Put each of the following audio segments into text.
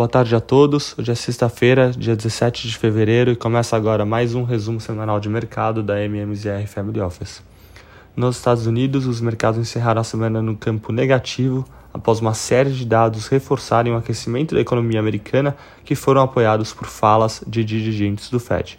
Boa tarde a todos. Hoje é sexta-feira, dia 17 de fevereiro, e começa agora mais um resumo semanal de mercado da MMZR Family Office. Nos Estados Unidos, os mercados encerraram a semana no campo negativo após uma série de dados reforçarem o aquecimento da economia americana que foram apoiados por falas de dirigentes do Fed.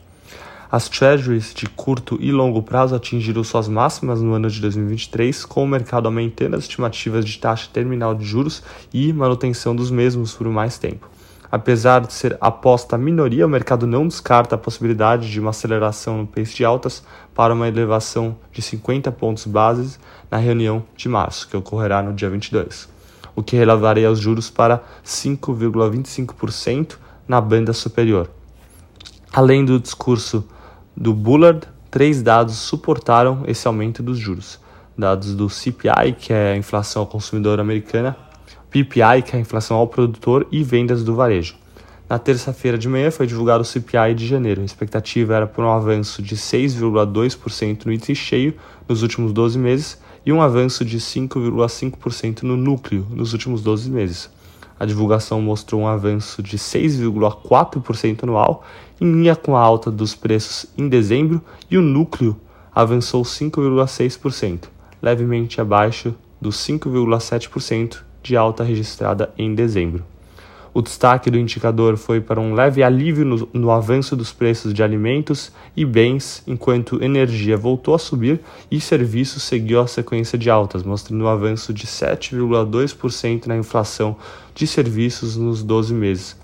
As treasuries de curto e longo prazo atingiram suas máximas no ano de 2023, com o mercado aumentando as estimativas de taxa terminal de juros e manutenção dos mesmos por mais tempo. Apesar de ser aposta a minoria, o mercado não descarta a possibilidade de uma aceleração no pace de altas para uma elevação de 50 pontos bases na reunião de março, que ocorrerá no dia 22, o que relevaria os juros para 5,25% na banda superior. Além do discurso do Bullard, três dados suportaram esse aumento dos juros. Dados do CPI, que é a inflação ao consumidor americana, PPI, que é a inflação ao produtor, e vendas do varejo. Na terça-feira de manhã foi divulgado o CPI de janeiro. A expectativa era por um avanço de 6,2% no índice cheio nos últimos 12 meses e um avanço de 5,5% no núcleo nos últimos 12 meses. A divulgação mostrou um avanço de 6,4% anual, em linha com a alta dos preços em dezembro, e o núcleo avançou 5,6%, levemente abaixo dos 5,7% de alta registrada em dezembro. O destaque do indicador foi para um leve alívio no, no, avanço dos preços de alimentos e bens, enquanto energia voltou a subir e serviços seguiu a sequência de altas, mostrando um avanço de 7,2% na inflação de serviços nos 12 meses,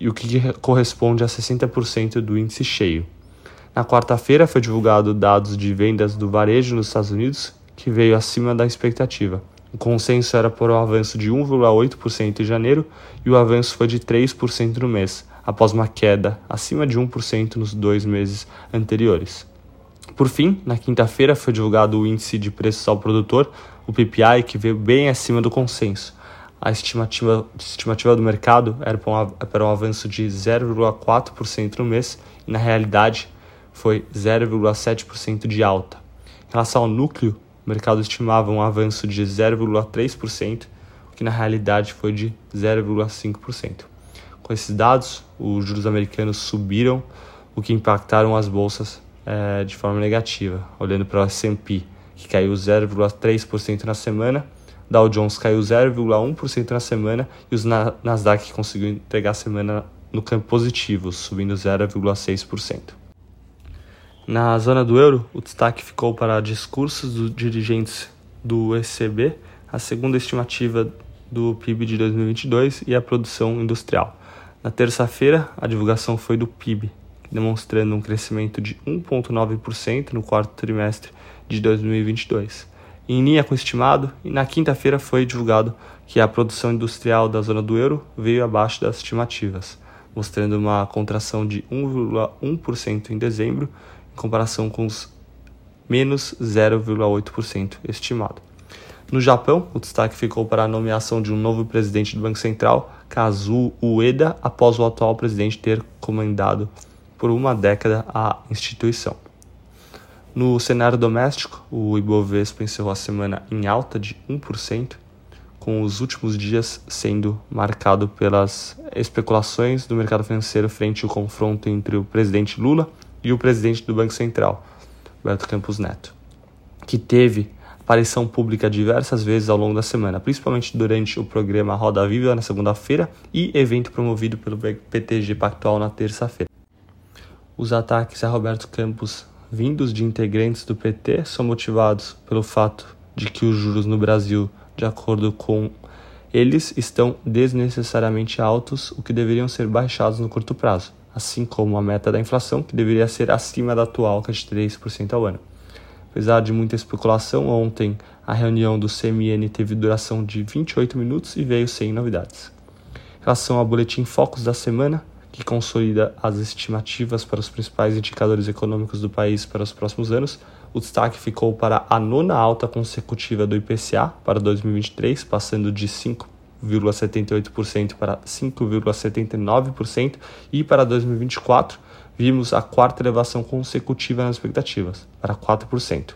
e o que corresponde a 60% do índice cheio. Na quarta-feira foi divulgado dados de vendas do varejo nos Estados Unidos, que veio acima da expectativa. O consenso era por um avanço de 1,8% em janeiro e o avanço foi de 3% no mês, após uma queda acima de 1% nos dois meses anteriores. Por fim, na quinta-feira foi divulgado o índice de preços ao produtor, o PPI, que veio bem acima do consenso. A estimativa, estimativa do mercado era para um, para um avanço de 0,4% no mês e, na realidade, foi 0,7% de alta. Em relação ao núcleo, o mercado estimava um avanço de 0,3%, o que na realidade foi de 0,5%. Com esses dados, os juros americanos subiram, o que impactaram as bolsas é, de forma negativa. Olhando para o S&P, que caiu 0,3% na semana, Dow Jones caiu 0,1% na semana e os Nasdaq conseguiu entregar a semana no campo positivo, subindo 0,6%. Na zona do euro, o destaque ficou para discursos dos dirigentes do ECB, a segunda estimativa do PIB de 2022 e a produção industrial. Na terça-feira, a divulgação foi do PIB, demonstrando um crescimento de 1,9% no quarto trimestre de 2022. Em linha com o estimado, e na quinta-feira foi divulgado que a produção industrial da zona do euro veio abaixo das estimativas, mostrando uma contração de 1,1% em dezembro comparação com os menos 0,8% estimado. No Japão, o destaque ficou para a nomeação de um novo presidente do Banco Central, Kazuo Ueda, após o atual presidente ter comandado por uma década a instituição. No cenário doméstico, o Ibovespa encerrou a semana em alta de 1%, com os últimos dias sendo marcado pelas especulações do mercado financeiro frente ao confronto entre o presidente Lula e o presidente do Banco Central, Roberto Campos Neto, que teve aparição pública diversas vezes ao longo da semana, principalmente durante o programa Roda Viva na segunda-feira e evento promovido pelo PTG Pactual na terça-feira. Os ataques a Roberto Campos vindos de integrantes do PT são motivados pelo fato de que os juros no Brasil, de acordo com eles, estão desnecessariamente altos, o que deveriam ser baixados no curto prazo assim como a meta da inflação, que deveria ser acima da atual, que é de 3% ao ano. Apesar de muita especulação, ontem a reunião do CMN teve duração de 28 minutos e veio sem novidades. Em relação ao boletim Focus da semana, que consolida as estimativas para os principais indicadores econômicos do país para os próximos anos, o destaque ficou para a nona alta consecutiva do IPCA para 2023, passando de 5 5,78% para 5,79% e para 2024 vimos a quarta elevação consecutiva nas expectativas, para 4%.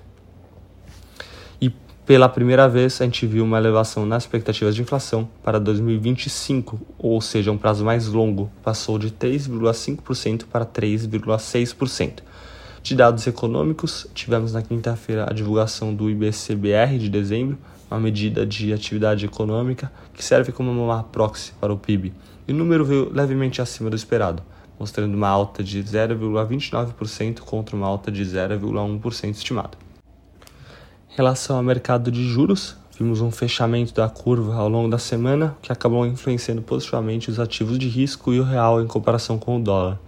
E Pela primeira vez, a gente viu uma elevação nas expectativas de inflação para 2025, ou seja, um prazo mais longo, passou de 3,5% para 3,6%. De dados econômicos, tivemos na quinta-feira a divulgação do IBCBR de dezembro, uma medida de atividade econômica que serve como uma proxy para o PIB, e o número veio levemente acima do esperado, mostrando uma alta de 0,29% contra uma alta de 0,1% estimada. Em relação ao mercado de juros, vimos um fechamento da curva ao longo da semana que acabou influenciando positivamente os ativos de risco e o real em comparação com o dólar.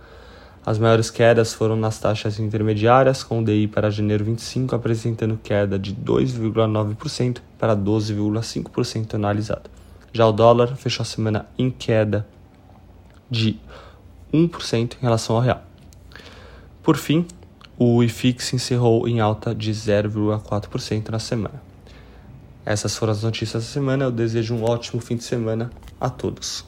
As maiores quedas foram nas taxas intermediárias, com o DI para janeiro 25 apresentando queda de 2,9% para 12,5% analisado. Já o dólar fechou a semana em queda de 1% em relação ao real. Por fim, o IFIX encerrou em alta de 0,4% na semana. Essas foram as notícias da semana. Eu desejo um ótimo fim de semana a todos.